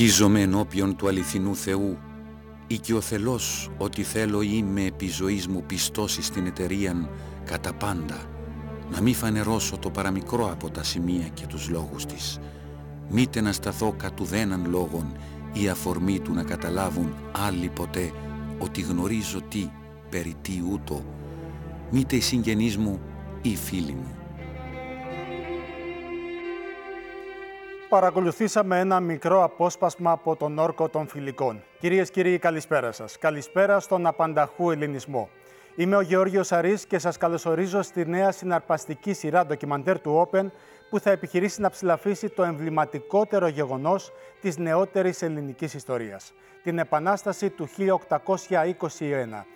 Ορκίζομαι ενώπιον του αληθινού Θεού. Ή και ο θελός ότι θέλω είμαι επί ζωής μου πιστός στην εταιρεία κατά πάντα. Να μη φανερώσω το παραμικρό από τα σημεία και τους λόγους της. Μήτε να σταθώ κατ' ουδέναν λόγων ή αφορμή του να καταλάβουν άλλοι ποτέ ότι γνωρίζω τι, περί τι ούτω. Μήτε οι συγγενείς μου ή φίλοι μου Παρακολουθήσαμε ένα μικρό απόσπασμα από τον όρκο των φιλικών. Κυρίες και κύριοι, καλησπέρα σας. Καλησπέρα στον απανταχού ελληνισμό. Είμαι ο Γεώργιος Αρή και σας καλωσορίζω στη νέα συναρπαστική σειρά ντοκιμαντέρ του Open που θα επιχειρήσει να ψηλαφίσει το εμβληματικότερο γεγονός της νεότερης ελληνικής ιστορίας. Την Επανάσταση του 1821.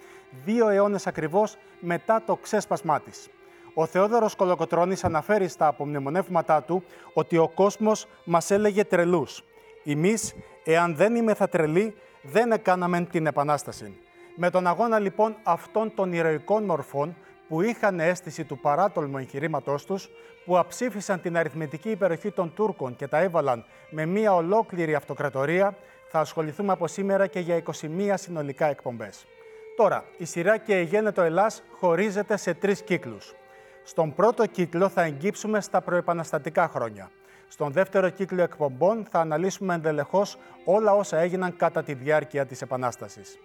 Δύο αιώνες ακριβώς μετά το ξέσπασμά της. Ο Θεόδωρος Κολοκοτρώνης αναφέρει στα απομνημονεύματά του ότι ο κόσμος μας έλεγε τρελούς. Εμείς, εάν δεν είμαι θα τρελοί, δεν έκαναμε την Επανάσταση. Με τον αγώνα λοιπόν αυτών των ηρωικών μορφών που είχαν αίσθηση του παράτολμου εγχειρήματός τους, που αψήφισαν την αριθμητική υπεροχή των Τούρκων και τα έβαλαν με μία ολόκληρη αυτοκρατορία, θα ασχοληθούμε από σήμερα και για 21 συνολικά εκπομπές. Τώρα, η σειρά και η Γένετο Ελλάς χωρίζεται σε τρεις κύκλους. Στον πρώτο κύκλο θα εγγύψουμε στα προεπαναστατικά χρόνια. Στον δεύτερο κύκλο εκπομπών θα αναλύσουμε ενδελεχώς όλα όσα έγιναν κατά τη διάρκεια της Επανάστασης.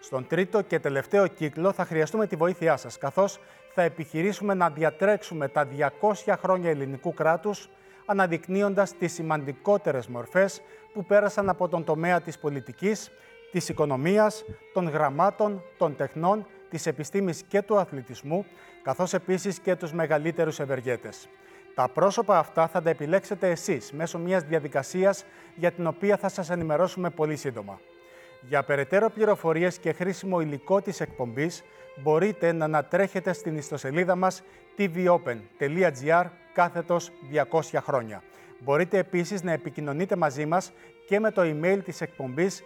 Στον τρίτο και τελευταίο κύκλο θα χρειαστούμε τη βοήθειά σας, καθώς θα επιχειρήσουμε να διατρέξουμε τα 200 χρόνια ελληνικού κράτους, αναδεικνύοντας τις σημαντικότερες μορφές που πέρασαν από τον τομέα της πολιτικής, της οικονομίας, των γραμμάτων, των τεχνών, της επιστήμης και του αθλητισμού, καθώς επίσης και τους μεγαλύτερους ευεργέτες. Τα πρόσωπα αυτά θα τα επιλέξετε εσείς μέσω μιας διαδικασίας για την οποία θα σας ενημερώσουμε πολύ σύντομα. Για περαιτέρω πληροφορίες και χρήσιμο υλικό της εκπομπής μπορείτε να ανατρέχετε στην ιστοσελίδα μας tvopen.gr κάθετος 200 χρόνια. Μπορείτε επίσης να επικοινωνείτε μαζί μας και με το email της εκπομπής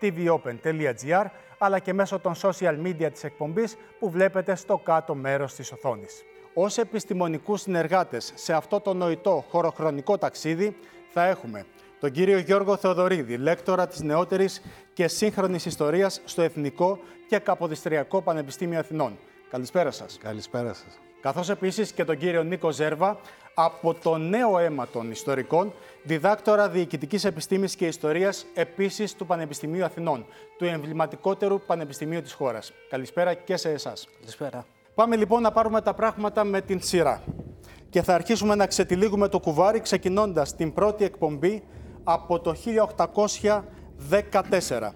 tvOpen.gr αλλά και μέσω των social media της εκπομπής που βλέπετε στο κάτω μέρος της οθόνης. Ως επιστημονικούς συνεργάτες σε αυτό το νοητό χωροχρονικό ταξίδι θα έχουμε τον κύριο Γιώργο Θεοδωρίδη, λέκτορα της νεότερης και σύγχρονης ιστορίας στο Εθνικό και Καποδιστριακό Πανεπιστήμιο Αθηνών. Καλησπέρα σας. Καλησπέρα σας. Καθώς επίσης και τον κύριο Νίκο Ζέρβα, από το νέο αίμα των ιστορικών, διδάκτορα Διοικητικής Επιστήμης και Ιστορίας επίσης του Πανεπιστημίου Αθηνών, του εμβληματικότερου πανεπιστημίου της χώρας. Καλησπέρα και σε εσάς. Καλησπέρα. Πάμε λοιπόν να πάρουμε τα πράγματα με την σειρά. Και θα αρχίσουμε να ξετυλίγουμε το κουβάρι ξεκινώντας την πρώτη εκπομπή από το 1814.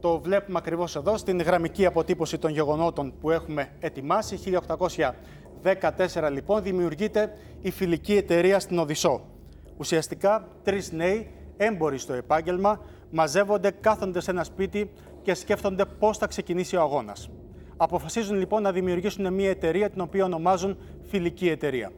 Το βλέπουμε ακριβώς εδώ στην γραμμική αποτύπωση των γεγονότων που έχουμε ετοιμάσει. 1814 λοιπόν δημιουργείται η φιλική εταιρεία στην Οδυσσό. Ουσιαστικά τρεις νέοι έμποροι στο επάγγελμα μαζεύονται, κάθονται σε ένα σπίτι και σκέφτονται πώς θα ξεκινήσει ο αγώνας. Αποφασίζουν λοιπόν να δημιουργήσουν μια εταιρεία την οποία ονομάζουν Φιλική Εταιρεία.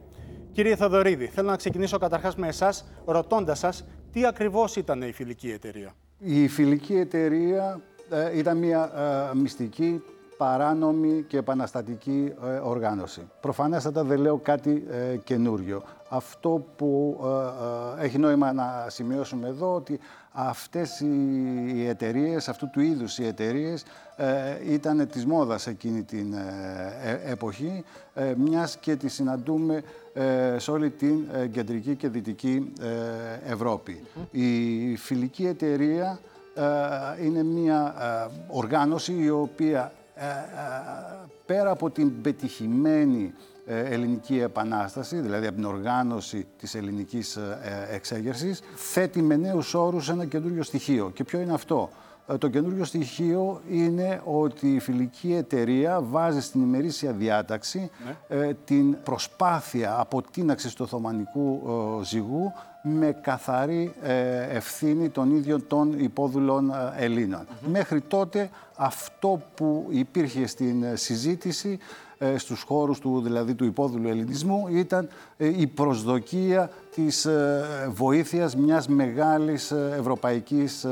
Κύριε Θοδωρίδη, θέλω να ξεκινήσω καταρχάς με εσάς, ρωτώντας σας τι ακριβώς ήταν η Φιλική Εταιρεία; Η Φιλική Εταιρεία ε, ήταν μια ε, μυστική, παράνομη και επαναστατική ε, οργάνωση. Προφανέστατα δεν λέω κάτι ε, καινούριο. Αυτό που έχει νόημα να σημειώσουμε εδώ ότι αυτές οι εταιρείες, αυτού του είδους οι εταιρείες ήταν της μόδας εκείνη την εποχή, μιας και τη συναντούμε σε όλη την κεντρική και δυτική Ευρώπη. Η φιλική εταιρεία είναι μια οργάνωση η οποία πέρα από την πετυχημένη ελληνική επανάσταση, δηλαδή από την οργάνωση της ελληνικής εξέγερσης, θέτει με νέους όρους ένα καινούριο στοιχείο. Και ποιο είναι αυτό; Το καινούριο στοιχείο είναι ότι η φιλική εταιρεία βάζει στην ημερήσια διάταξη ναι. την προσπάθεια αποτείναξης του Οθωμανικού ζυγού με καθαρή ε, ευθύνη των ίδιων των υπόδουλων ε, Ελλήνων. Μέχρι τότε αυτό που υπήρχε στην ε, συζήτηση στους χώρους του, δηλαδή του υπόδουλου ελληνισμού ήταν η προσδοκία της βοήθειας μιας μεγάλης ευρωπαϊκής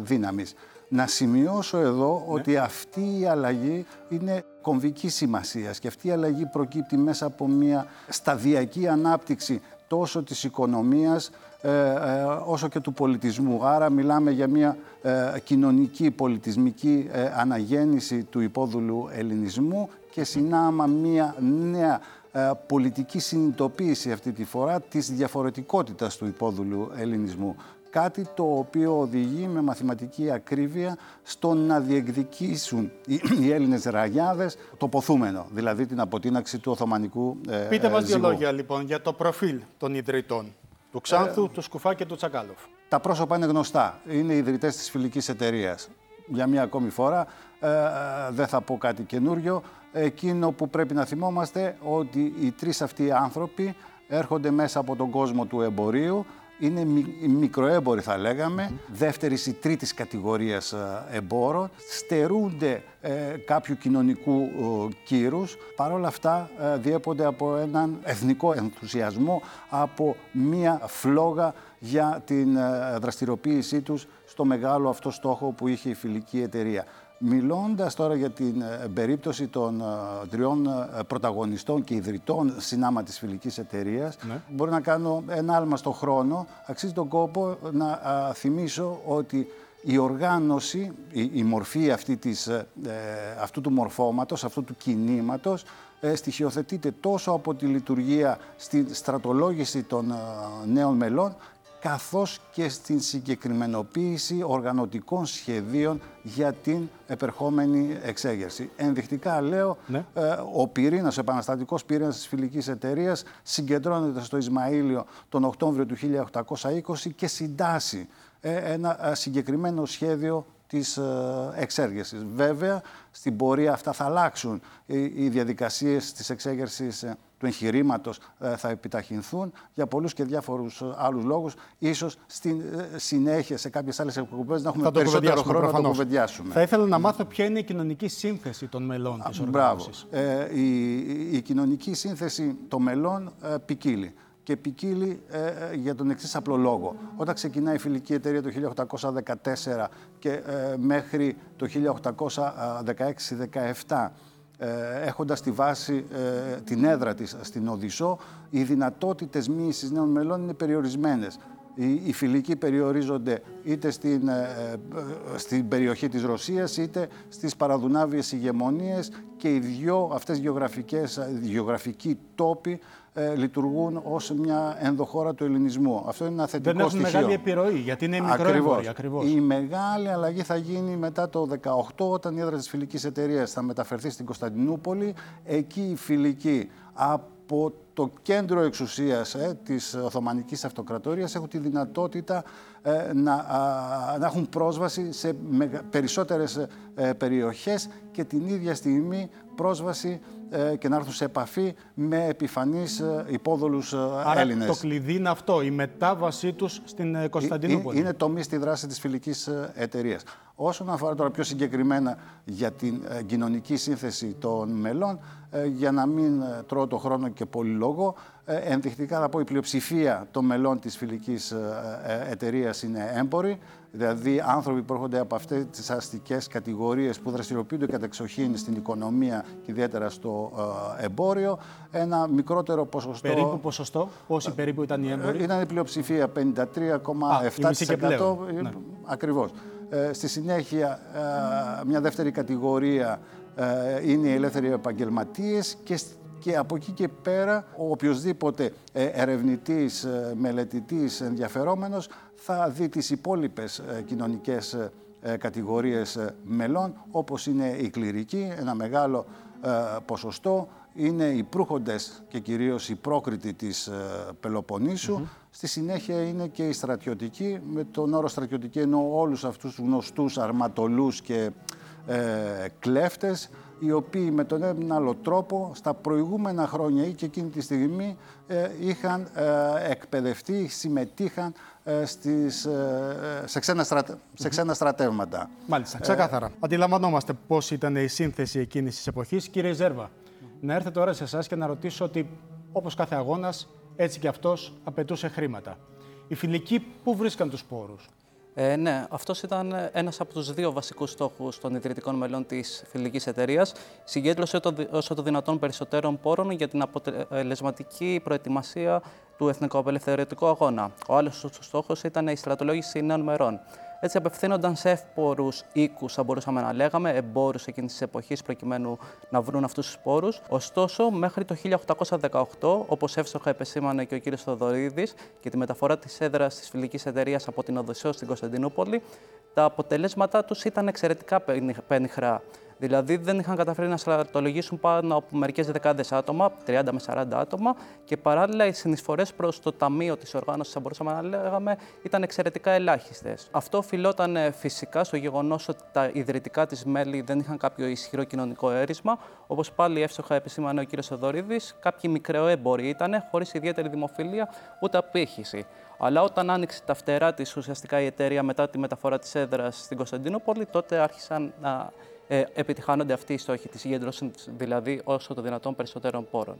δύναμης. Να σημειώσω εδώ ναι. ότι αυτή η αλλαγή είναι κομβική σημασίας και αυτή η αλλαγή προκύπτει μέσα από μια σταδιακή ανάπτυξη τόσο της οικονομίας όσο και του πολιτισμού. Άρα μιλάμε για μια κοινωνική, πολιτισμική αναγέννηση του υπόδουλου ελληνισμού και συνάμα μια νέα πολιτική συνειδητοποίηση αυτή τη φορά της διαφορετικότητας του υπόδουλου ελληνισμού. Κάτι το οποίο οδηγεί με μαθηματική ακρίβεια στο να διεκδικήσουν οι Έλληνες ραγιάδες το ποθούμενο, δηλαδή την αποτείναξη του Οθωμανικού ε, Πείτε μας δύο ζυγού. λόγια λοιπόν για το προφίλ των ιδρυτών. Του Ξάνθου, του Σκουφά και του Τσακάλοφ. Τα πρόσωπα είναι γνωστά. Είναι οι ιδρυτές της φιλικής εταιρείας. Για μία ακόμη φορά ε, δεν θα πω κάτι καινούριο. Εκείνο που πρέπει να θυμόμαστε ότι οι τρεις αυτοί άνθρωποι έρχονται μέσα από τον κόσμο του εμπορίου είναι μικροέμποροι θα λέγαμε, δεύτερης ή τρίτης κατηγορίας ε, εμπόρων, στερούνται ε, κάποιου κοινωνικού ε, κύρους, παρόλα αυτά ε, διέπονται από έναν εθνικό ενθουσιασμό, από μία φλόγα για την δραστηριοποίησή τους στο μεγάλο αυτό στόχο που είχε η φιλική εταιρεία. Μιλώντας τώρα για την ε, περίπτωση των ε, τριών ε, πρωταγωνιστών και ιδρυτών συνάμα της φιλικής εταιρείας, ναι. μπορεί να κάνω ένα άλμα στο χρόνο. Αξίζει τον κόπο να θυμίσω ότι η οργάνωση, η, μορφή αυτή της, αυτού του μορφώματος, αυτού του κινήματος, στοιχειοθετείται τόσο από τη λειτουργία στη στρατολόγηση των νέων μελών, καθώς και στην συγκεκριμενοποίηση οργανωτικών σχεδίων για την επερχόμενη εξέγερση. Ενδεικτικά λέω, ναι. ε, ο πυρήνας, ο επαναστατικός πυρήνας της φιλικής εταιρείας συγκεντρώνεται στο Ισμαήλιο τον Οκτώβριο του 1820 και συντάσσει ε, ένα ε, συγκεκριμένο σχέδιο της εξέργεσης. Βέβαια, στην πορεία αυτά θα αλλάξουν οι διαδικασίες της εξέγερσης του εγχειρήματος ε, θα επιταχυνθούν για πολλούς και διάφορους ε, άλλους λόγους. σω στην ε, συνέχεια, σε κάποιες άλλες εκπομπές, να έχουμε περισσότερο χρόνο προφανώς. να το κουβεντιάσουμε. Θα ήθελα να μάθω ποια είναι η κοινωνική σύνθεση των μελών της οργάνωσης. Ε, η, η, κοινωνική σύνθεση των μελών ε, ποικίλει και ποικίλει ε, για τον εξής απλό λόγο. Όταν ξεκινάει η φιλική εταιρεία το 1814 και ε, μέχρι το 1816-17 ε, έχοντας στη βάση ε, την έδρα της στην Οδυσσό, οι δυνατότητες μοίησης νέων μελών είναι περιορισμένες. Οι, φιλικοί περιορίζονται είτε στην, ε, στην περιοχή της Ρωσίας είτε στις παραδουνάβιες ηγεμονίες και οι δυο αυτές γεωγραφικές, γεωγραφικοί τόποι ε, λειτουργούν ως μια ενδοχώρα του ελληνισμού. Αυτό είναι ένα θετικό Δεν έχουν μεγάλη επιρροή, γιατί είναι μικροέμποροι. Ακριβώς. Η μεγάλη αλλαγή θα γίνει μετά το 18, όταν η έδρα της φιλικής εταιρείας θα μεταφερθεί στην Κωνσταντινούπολη. Εκεί οι φιλικοί από το κέντρο εξουσίας ε, της Οθωμανικής Αυτοκρατορίας έχουν τη δυνατότητα ε, να, να έχουν πρόσβαση σε περισσότερες ε, περιοχές και την ίδια στιγμή πρόσβαση ε, και να έρθουν σε επαφή με επιφανείς ε, υπόδολους ε, Άρα Έλληνες. το κλειδί είναι αυτό, η μετάβασή τους στην Κωνσταντινούπολη. Είναι τομή στη δράση της φιλικής εταιρείας. Όσον αφορά τώρα πιο συγκεκριμένα για την κοινωνική σύνθεση των μελών, για να μην τρώω το χρόνο και πολύ λόγο, ενδεικτικά θα πω η πλειοψηφία των μελών της φιλικής εταιρείας είναι έμποροι, δηλαδή άνθρωποι που έρχονται από αυτές τις αστικές κατηγορίες που δραστηριοποιούνται κατεξοχήν στην οικονομία και ιδιαίτερα στο ε, εμπόριο. Ένα μικρότερο ποσοστό... Περίπου ποσοστό, πόσοι περίπου ήταν οι ε, έμποροι; Ήταν η πλειοψηφία, 53,7%. Ναι. Ακριβώς. Ε, στη συνέχεια, μια δεύτερη κατηγορία είναι οι ελεύθεροι επαγγελματίες και και από εκεί και πέρα ο οποιοδήποτε ε, ερευνητής, ε, μελετητής, ενδιαφερόμενος θα δει τις υπόλοιπες ε, κοινωνικές κατηγορίες μελών όπως είναι η κληρική, ένα μεγάλο ποσοστό, είναι οι προύχοντες και κυρίως οι πρόκριτοι της Πελοποννήσου. Στη συνέχεια είναι και οι στρατιωτικοί, με τον όρο στρατιωτικοί εννοώ όλους αυτούς τους γνωστούς αρματολούς και ε, κλέφτες, οι οποίοι με τον ένα άλλο τρόπο στα προηγούμενα χρόνια ή και εκείνη τη στιγμή ε, είχαν ε, εκπαιδευτεί, συμμετείχαν ε, στις, σε, ξένα σε ξένα στρατεύματα. Μάλιστα, ξεκάθαρα. Αντιλαμβανόμαστε πώς ήταν η σύνθεση εκείνης της εποχής. Κύριε Ζέρβα, να έρθετε τώρα σε εσάς και να ρωτήσω ότι όπως κάθε αγώνας, έτσι και αυτός απαιτούσε χρήματα. Οι φιλικοί πού βρίσκαν τους πόρους; Ε, ναι, αυτός ήταν ένας από τους δύο βασικούς στόχους των ιδρυτικών μελών της φιλικής εταιρείας. Συγκέντρωσε όσο το δυνατόν περισσότερων πόρων για την αποτελεσματική προετοιμασία του Εθνικού Απελευθερωτικού Αγώνα. Ο άλλος στόχος ήταν η στρατολόγηση νέων μερών. Έτσι απευθύνονταν σε εύπορους οίκους, θα μπορούσαμε να λέγαμε, εμπόρους εκείνης της εποχής, προκειμένου να βρουν αυτούς τους σπόρους. Ωστόσο, μέχρι το 1818, όπως εύστοχα επεσήμανε και ο κ. Θοδωρίδης, και τη μεταφορά της έδρας της φιλικής εταιρείας από την Οδυσσό στην Κωνσταντινούπολη, τα αποτελέσματά τους ήταν εξαιρετικά πενιχρά. Δηλαδή δεν είχαν καταφέρει να στρατολογήσουν πάνω από μερικές δεκάδες άτομα, 30 με 40 άτομα, και παράλληλα οι συνεισφορές προς το ταμείο της οργάνωσης, θα μπορούσαμε να λέγαμε, ήταν εξαιρετικά ελάχιστες. Αυτό οφειλόταν ε, φυσικά στο γεγονός ότι τα ιδρυτικά της μέλη δεν είχαν κάποιο ισχυρό κοινωνικό έρισμα. Όπως πάλι εύστοχα επισήμανε ο κ. Σοδωρίδη, κάποιοι μικροέμποροι ήταν, χωρίς ιδιαίτερη δημοφιλία ούτε απήχηση. Αλλά όταν άνοιξε τα φτερά της ουσιαστικά η εταιρεία μετά τη μεταφορά της έδρας στην Κωνσταντινούπολη, τότε άρχισαν να ε, επιτυχάνονται αυτοί οι στόχοι της συγκέντρωσης, δηλαδή όσο το δυνατόν περισσότερων πόρων.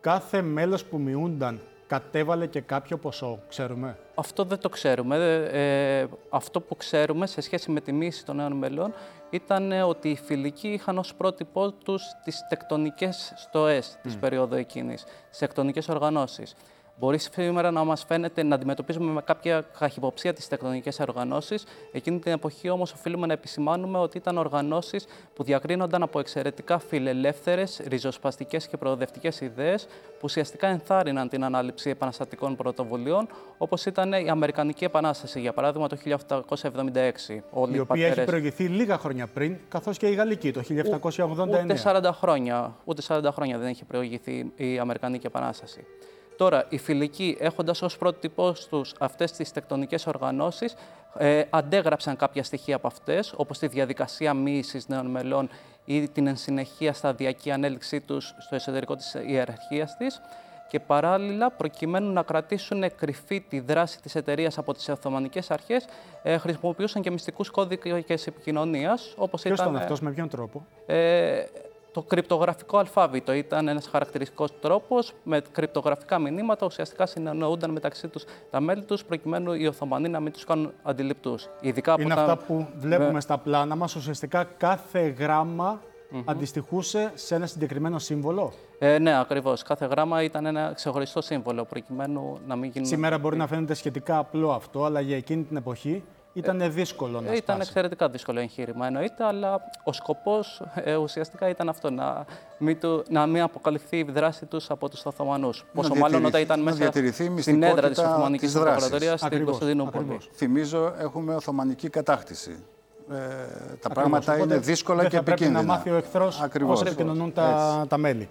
Κάθε μέλος που μειούνταν κατέβαλε και κάποιο ποσό, ξέρουμε; Αυτό δεν το ξέρουμε. Ε, αυτό που ξέρουμε σε σχέση με τη μίση των νέων μελών ήταν ότι οι φιλικοί είχαν ως πρότυπό τους τις τεκτονικές στοές της mm. περίοδου εκείνης, τις τεκτονικές οργανώσεις. Μπορείς σήμερα να μας φαίνεται να αντιμετωπίζουμε με κάποια καχυποψία τις τεκτονικές οργανώσεις. Εκείνη την εποχή όμως οφείλουμε να επισημάνουμε ότι ήταν οργανώσεις που διακρίνονταν από εξαιρετικά φιλελεύθερες, ριζοσπαστικές και προοδευτικές ιδέες που ουσιαστικά ενθάρρυναν την ανάληψη επαναστατικών πρωτοβουλίων, όπως ήταν η Αμερικανική Επανάσταση, για παράδειγμα το 1876. Όλοι η οποία έχει προηγηθεί λίγα χρόνια πριν, καθώς και η Γαλλική το 1789. Ούτε 40 χρόνια, ούτε 40 χρόνια δεν έχει προηγηθεί η Αμερικανική Επανάσταση. Τώρα, οι φιλικοί, έχοντας ως πρότυπός τους αυτές τις τεκτονικές οργανώσεις, ε, αντέγραψαν κάποια στοιχεία από αυτές, όπως τη διαδικασία μοίησης νέων μελών ή την εν συνεχεία σταδιακή ανέλυξή τους στο εσωτερικό της ιεραρχίας της. Και παράλληλα, προκειμένου να κρατήσουν κρυφή τη δράση της εταιρείας από τις Οθωμανικές Αρχές, ε, χρησιμοποιούσαν και μυστικούς κώδικες επικοινωνίας. Ποιος ήταν αυτός, με ποιον τρόπο; Ε, το κρυπτογραφικό αλφάβητο ήταν ένας χαρακτηριστικός τρόπος με κρυπτογραφικά μηνύματα ουσιαστικά συνεννοούνταν μεταξύ τους τα μέλη τους προκειμένου οι Οθωμανοί να μην τους κάνουν αντιληπτούς. Είναι αυτά που βλέπουμε στα πλάνα μας. Ουσιαστικά κάθε γράμμα αντιστοιχούσε σε ένα συγκεκριμένο σύμβολο. Ε, ναι, ακριβώς. Κάθε γράμμα ήταν ένα ξεχωριστό σύμβολο προκειμένου να μην γίνει. Σήμερα μπορεί να φαίνεται σχετικά απλό αυτό, αλλά για εκείνη την εποχή ήταν δύσκολο να Ήταν σπάσει. εξαιρετικά δύσκολο εγχείρημα εννοείται, αλλά ο σκοπός ε, ουσιαστικά ήταν αυτό, να μην, του, να μην αποκαλυφθεί η δράση τους από τους Οθωμανούς. Πόσο μάλλον όταν ήταν μέσα στην έδρα της Οθωμανικής Αυτοκρατορία στην Κωνσταντινούπολη. Θυμίζω, έχουμε Οθωμανική κατάκτηση. Ε, τα Ακριβώς. πράγματα Οπότε είναι δύσκολα και επικίνδυνα. Πρέπει να μάθει ο εχθρός πώς επικοινωνούν τα, τα μέλη.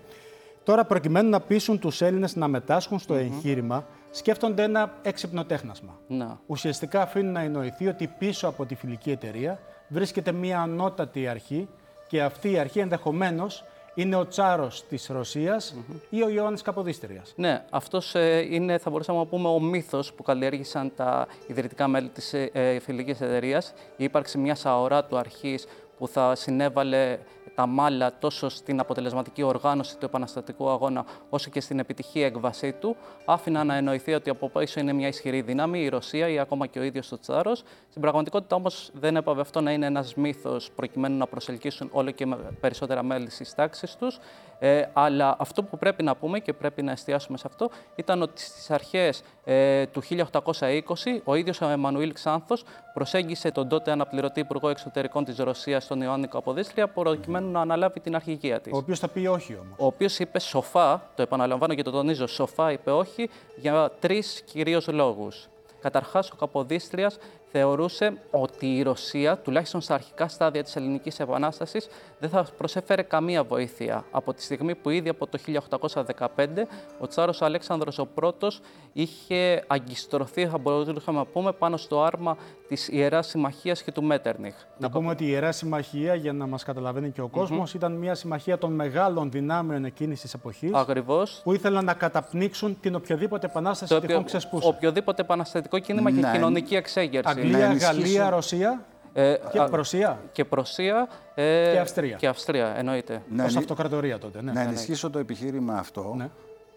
Τώρα, προκειμένου να πείσουν τους Έλληνες να μετάσχουν στο mm εγχείρημα, σκέφτονται ένα έξυπνο τέχνασμα. Να. Ουσιαστικά αφήνουν να εννοηθεί ότι πίσω από τη φιλική εταιρεία βρίσκεται μία ανώτατη αρχή και αυτή η αρχή ενδεχομένως είναι ο τσάρος της Ρωσίας ή ο Ιωάννης Καποδίστριας. Ναι, αυτός ε, είναι, θα μπορούσαμε να πούμε, ο μύθος που καλλιέργησαν τα ιδρυτικά μέλη της ε, ε, φιλικής εταιρείας. Η ύπαρξη μιας αορά του αρχής που θα συνέβαλε τα μάλα τόσο στην αποτελεσματική οργάνωση του επαναστατικού αγώνα, όσο και στην επιτυχή έκβασή του, άφηναν να εννοηθεί ότι από πίσω είναι μια ισχυρή δύναμη, η Ρωσία ή ακόμα και ο ίδιος ο Τσάρος. Στην πραγματικότητα όμως δεν έπαβε αυτό να είναι ένας μύθος προκειμένου να προσελκύσουν όλο και περισσότερα μέλη στις τάξεις τους. Ε, αλλά αυτό που πρέπει να πούμε και πρέπει να εστιάσουμε σε αυτό ήταν ότι στις αρχές ε, του 1820 ο ίδιος ο Εμμανουήλ Ξάνθος προσέγγισε τον τότε αναπληρωτή Υπουργό Εξωτερικών της Ρωσίας, τον Ιωάννη Καποδίστρια, προκειμένου να αναλάβει την αρχηγία της. Ο οποίος θα πει όχι όμως. Ο οποίος είπε σοφά, το επαναλαμβάνω και το τονίζω, σοφά είπε όχι για τρεις κυρίως λόγους. Καταρχάς, ο Καποδίστριας θεωρούσε ότι η Ρωσία, τουλάχιστον στα αρχικά στάδια της Ελληνικής Επανάστασης, δεν θα προσέφερε καμία βοήθεια. Από τη στιγμή που ήδη από το 1815 ο Τσάρος Αλέξανδρος ο πρώτος είχε αγκιστρωθεί, θα μπορούσαμε να πούμε, πάνω στο άρμα της Ιεράς Συμμαχίας και του Μέτερνιχ. Να πούμε ότι η Ιερά Συμμαχία, για να μας καταλαβαίνει και ο κόσμος, ήταν μια συμμαχία των μεγάλων δυνάμεων εκείνης της εποχής. Ακριβώς. Που ήθελαν να καταπνίξουν την οποιαδήποτε επανάσταση το τυχόν ξεσπούσε. Οποιοδήποτε επαναστατικό κίνημα ναι. και κοινωνική εξέγερση. Αγγλία, Γαλλία, Ρωσία. Ε, και Προσία. Και Προσία. Ε, και Αυστρία. Και Αυστρία, εννοείται. Ναι, Ως αυτοκρατορία τότε. Ναι. Να ενισχύσω το επιχείρημα αυτό. Ναι.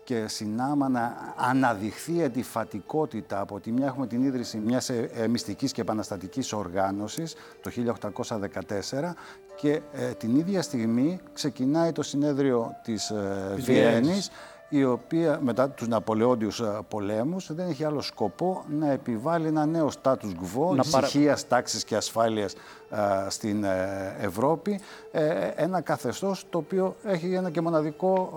Και συνάμα να αναδειχθεί αντιφατικότητα. Από τη μια έχουμε την ίδρυση μιας ε, ε μυστικής και επαναστατικής οργάνωσης το 1814 και ε, την ίδια στιγμή ξεκινάει το συνέδριο της ε, Βιέννης η οποία μετά τους Ναπολεόντιους πολέμους δεν έχει άλλο σκοπό να επιβάλλει ένα νέο status quo ησυχίας, τάξης και ασφάλειας στην ε, Ευρώπη, ε, ένα καθεστώς το οποίο έχει ένα και μοναδικό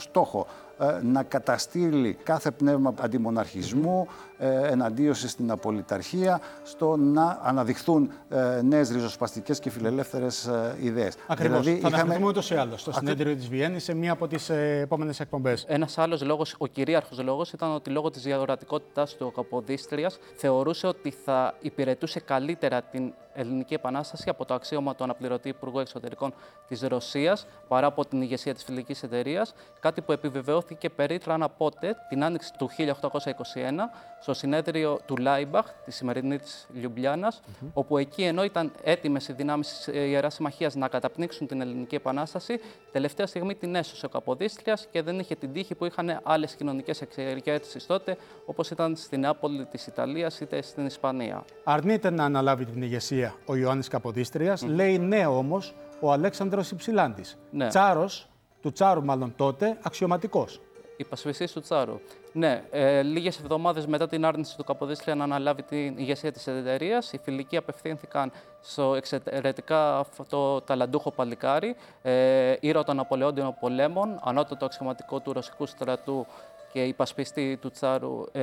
στόχο ε, να καταστήλει κάθε πνεύμα αντιμοναρχισμού, ε, εναντίωση στην απολυταρχία, στο να αναδειχθούν ε, νέες ριζοσπαστικές και φιλελεύθερες ιδέες. Ακριβώς. Δηλαδή, θα είχαμε... ούτως ή άλλως στο συνέδριο της Βιέννης σε μία από τις επόμενες εκπομπές. Ένας άλλος λόγος, ο κυρίαρχος λόγος, ήταν ότι λόγω της διαγορατικότητα του Καποδίστριας θεωρούσε ότι θα υπηρετούσε καλύτερα την Ελληνική Επανάσταση από το αξίωμα του αναπληρωτή Υπουργού Εξωτερικών της Ρωσίας παρά από την ηγεσία της φιλικής εταιρείας. Κάτι που επιβεβαιώθηκε περίτρανα πότε, την άνοιξη του 1821, στο συνέδριο του Λάιμπαχ, τη σημερινή της Λιουμπλιάνας, όπου εκεί ενώ ήταν έτοιμες οι δυνάμεις της Ιεράς Συμμαχίας να καταπνίξουν την Ελληνική Επανάσταση, τελευταία στιγμή την έσωσε ο Καποδίστριας και δεν είχε την τύχη που είχαν άλλες κοινωνικές εξαιρέσει τότε, όπως ήταν στην Νεάπολη της Ιταλίας είτε στην Ισπανία. Αρνείται να αναλάβει την ηγεσία ο Ιωάννης Καποδίστριας, λέει ναι όμως ο Αλέξανδρος Υψηλάντης. Ναι. Τσάρος, του Τσάρου μάλλον τότε, αξιωματικός υπασπιστής του Τσάρου. Ναι, ε, λίγες εβδομάδες μετά την άρνηση του Καποδίστρια να αναλάβει την ηγεσία της εταιρείας, οι φιλικοί απευθύνθηκαν στο εξαιρετικά αυτό ταλαντούχο παλικάρι, ε, ήρωα των Απολεόντιων πολέμων, ανώτατο αξιωματικό του ρωσικού στρατού και υπασπιστή του Τσάρου ε,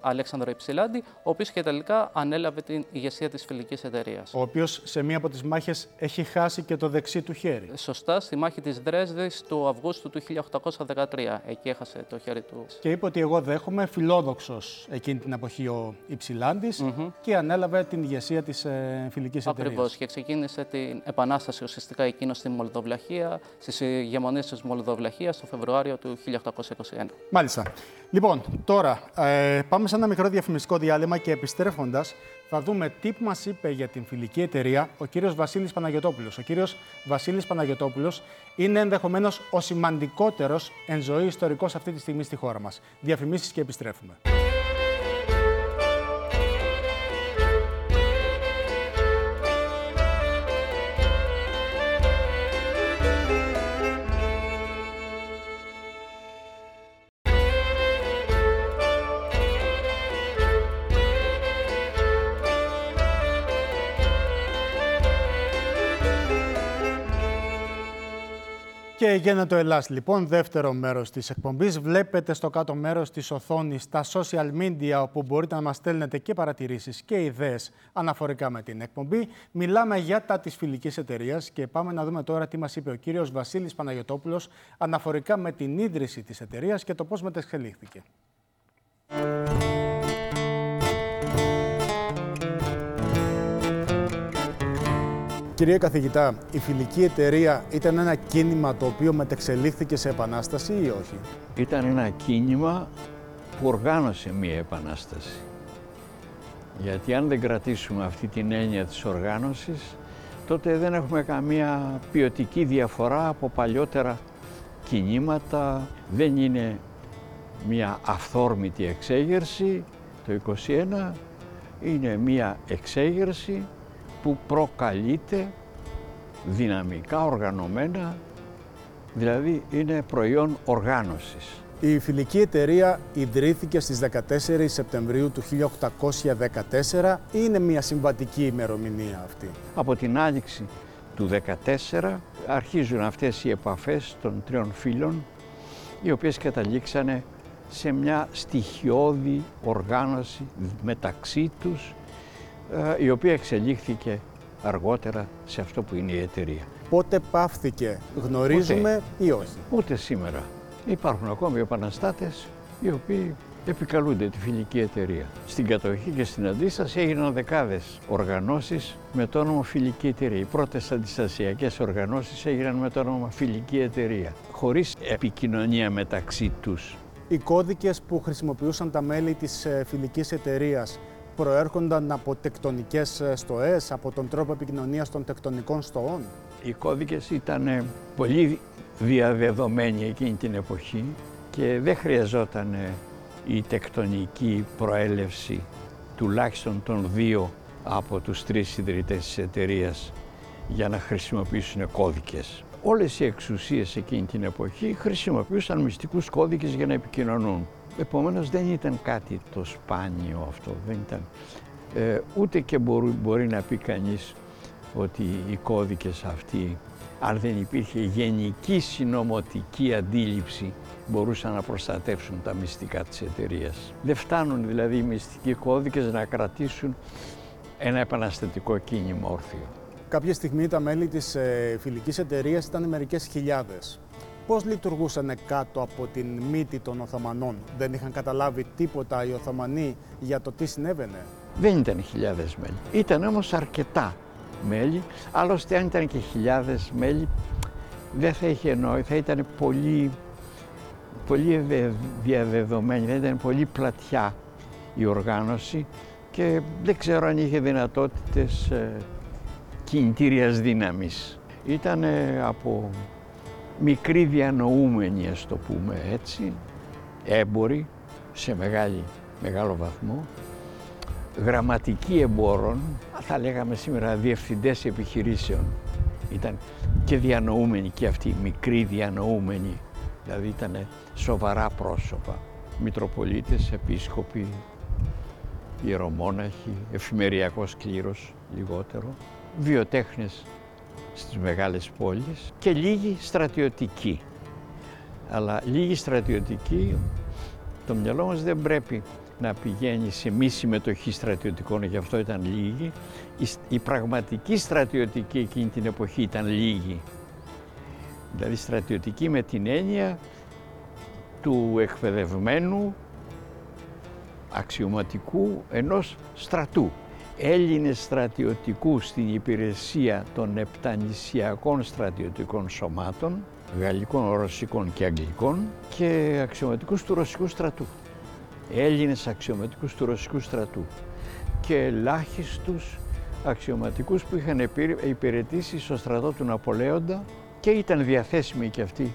Αλέξανδρο Υψηλάντη, ο οποίος και τελικά ανέλαβε την ηγεσία της φιλικής εταιρείας. Ο οποίος σε μία από τις μάχες έχει χάσει και το δεξί του χέρι. Σωστά, στη μάχη της Δρέσδης του Αυγούστου του 1813. Εκεί έχασε το χέρι του. Και είπε ότι εγώ δέχομαι φιλόδοξος εκείνη την εποχή ο Υψηλάντης και ανέλαβε την ηγεσία της ε, φιλικής εταιρείας. Ακριβώς. Και ξεκίνησε την επανάσταση ουσιαστικά εκείνος στη Μολδοβλαχία, στις ηγεμονίες της Μολδοβλαχίας το Φεβρουάριο του 1821. Μάλιστα. Λοιπόν, τώρα ε, πάμε σε ένα μικρό διαφημιστικό διάλειμμα και επιστρέφοντας θα δούμε τι μας είπε για την φιλική εταιρεία ο κύριος Βασίλης Παναγιοτόπουλος. Ο κύριος Βασίλης Παναγιοτόπουλος είναι ενδεχομένως ο σημαντικότερος εν ζωή ιστορικός αυτή τη στιγμή στη χώρα μας. Διαφημίσεις και επιστρέφουμε. Και το Ελλάς λοιπόν, δεύτερο μέρος της εκπομπής. Βλέπετε στο κάτω μέρος της οθόνης τα social media όπου μπορείτε να μας στέλνετε και παρατηρήσεις και ιδέες αναφορικά με την εκπομπή. Μιλάμε για τα της φιλικής εταιρείας και πάμε να δούμε τώρα τι μας είπε ο κύριος Βασίλης Παναγιωτόπουλος αναφορικά με την ίδρυση της εταιρείας και το πώς μετεξελίχθηκε. Κυρία Καθηγητά, η φιλική εταιρεία ήταν ένα κίνημα το οποίο μετεξελίχθηκε σε επανάσταση ή όχι; Ήταν ένα κίνημα που οργάνωσε μία επανάσταση. Γιατί αν δεν κρατήσουμε αυτή την έννοια της οργάνωσης, τότε δεν έχουμε καμία ποιοτική διαφορά από παλιότερα κινήματα. Δεν είναι μία αυθόρμητη εξέγερση το 21, είναι μία εξέγερση που προκαλείται δυναμικά, οργανωμένα, δηλαδή είναι προϊόν οργάνωσης. Η φιλική εταιρεία ιδρύθηκε στις 14 Σεπτεμβρίου του 1814 ή είναι μια συμβατική ημερομηνία αυτή. Από την άνοιξη του 14 αρχίζουν αυτές οι επαφές των τριών φίλων οι οποίες καταλήξανε σε μια στοιχειώδη οργάνωση μεταξύ τους ε, η οποία εξελίχθηκε αργότερα σε αυτό που είναι η εταιρεία. Πότε πάυθηκε, γνωρίζουμε ή όχι; Ούτε σήμερα. Υπάρχουν ακόμη επαναστάτες οι οποίοι επικαλούνται τη φιλική εταιρεία. Στην κατοχή και στην αντίσταση έγιναν δεκάδες οργανώσεις με το όνομα φιλική εταιρεία. Οι πρώτες αντιστασιακές οργανώσεις έγιναν με το όνομα φιλική εταιρεία, χωρίς επικοινωνία μεταξύ τους. Οι κώδικες που χρησιμοποιούσαν τα μέλη της ε, φιλικής εταιρείας προέρχονταν από τεκτονικές ε, στοές, από τον τρόπο επικοινωνίας των τεκτονικών στοών; Οι κώδικες ήταν πολύ διαδεδομένοι εκείνη την εποχή και δεν χρειαζόταν η τεκτονική προέλευση τουλάχιστον των δύο από τους τρεις ιδρυτές της εταιρείας για να χρησιμοποιήσουν κώδικες. όλες οι εξουσίες εκείνη την εποχή χρησιμοποιούσαν μυστικούς κώδικες για να επικοινωνούν. Επομένως δεν ήταν κάτι το σπάνιο αυτό, δεν ήταν. Ε, ούτε και μπορεί, μπορεί να πει κανείς ότι οι κώδικες αυτοί, αν δεν υπήρχε γενική συνωμοτική αντίληψη, μπορούσαν να προστατεύσουν τα μυστικά της εταιρείας. Δεν φτάνουν δηλαδή οι μυστικοί κώδικες να κρατήσουν ένα επαναστατικό κίνημα όρθιο. Κάποια στιγμή τα μέλη της ε, φιλικής εταιρείας ήταν μερικές χιλιάδες. Πώς λειτουργούσαν κάτω από την μύτη των Οθωμανών; Δεν είχαν καταλάβει τίποτα οι Οθωμανοί για το τι συνέβαινε; Δεν ήταν χιλιάδες μέλη. Ήταν όμως αρκετά μέλη. Άλλωστε αν ήταν και χιλιάδες μέλη δεν θα είχε νόη, θα ήταν πολύ, πολύ διαδεδομένη, δεν ήταν πολύ πλατιά η οργάνωση και δεν ξέρω αν είχε δυνατότητες ε, κινητήριας δύναμης. Ήταν από μικρή διανοούμενη, ας το πούμε έτσι, έμποροι σε μεγάλη, μεγάλο βαθμό, γραμματικοί εμπόρων, θα λέγαμε σήμερα διευθυντές επιχειρήσεων. Ήταν και διανοούμενοι και αυτοί, μικροί διανοούμενοι, δηλαδή ήταν σοβαρά πρόσωπα, μητροπολίτες, επίσκοποι, ιερομόναχοι, εφημεριακός κλήρος λιγότερο, βιοτέχνες στις μεγάλες πόλεις και λίγοι στρατιωτικοί. Αλλά λίγοι στρατιωτικοί, το μυαλό μας δεν πρέπει να πηγαίνει σε μη συμμετοχή στρατιωτικών, γι' αυτό ήταν λίγοι. Η, πραγματική στρατιωτική εκείνη την εποχή ήταν λίγοι. Δηλαδή στρατιωτική με την έννοια του εκπαιδευμένου αξιωματικού ενός στρατού. Έλληνες στρατιωτικούς στην υπηρεσία των επτανησιακών στρατιωτικών σωμάτων, γαλλικών, ρωσικών και αγγλικών και αξιωματικούς του ρωσικού στρατού. Έλληνες αξιωματικούς του ρωσικού στρατού και ελάχιστους αξιωματικούς που είχαν υπηρετήσει στο στρατό του Ναπολέοντα και ήταν διαθέσιμοι και αυτοί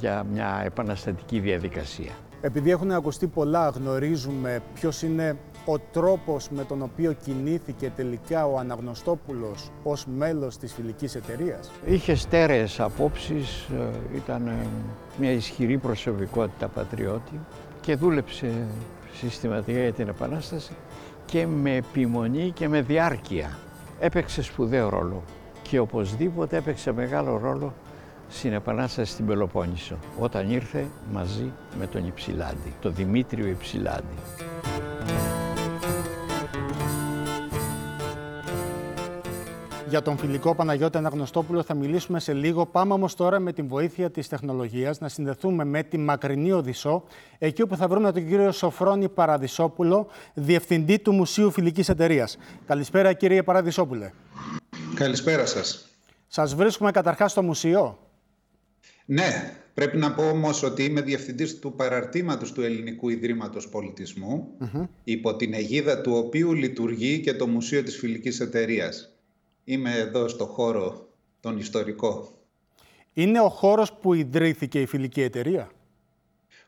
για μια επαναστατική διαδικασία. Επειδή έχουν ακουστεί πολλά, γνωρίζουμε ποιος είναι ο τρόπος με τον οποίο κινήθηκε τελικά ο Αναγνωστόπουλος ως μέλος της φιλικής εταιρείας; Είχε στέρεες απόψεις, ε, ήταν ε, μια ισχυρή προσωπικότητα πατριώτη και δούλεψε συστηματικά για την Επανάσταση και με επιμονή και με διάρκεια. Έπαιξε σπουδαίο ρόλο και οπωσδήποτε έπαιξε μεγάλο ρόλο στην Επανάσταση στην Πελοπόννησο, όταν ήρθε μαζί με τον Υψηλάντη, τον Δημήτριο Υψηλάντη. Για τον φιλικό Παναγιώτη Αναγνωστόπουλο θα μιλήσουμε σε λίγο. Πάμε όμως τώρα με την βοήθεια της τεχνολογίας να συνδεθούμε με τη μακρινή Οδυσσό, εκεί όπου θα βρούμε τον κύριο Σοφρόνη Παραδισόπουλο, Διευθυντή του Μουσείου Φιλικής Εταιρείας. Καλησπέρα κύριε Παραδισόπουλε. Καλησπέρα σας. Σας βρίσκουμε καταρχάς στο μουσείο; Ναι, πρέπει να πω όμως ότι είμαι διευθυντής του παραρτήματος του Ελληνικού Ιδρύματος υπό την αιγίδα του οποίου λειτουργεί και το Μουσείο της Φιλικής Εταιρείας. Είμαι εδώ στο χώρο τον ιστορικό. Είναι ο χώρος που ιδρύθηκε η Φιλική Εταιρεία;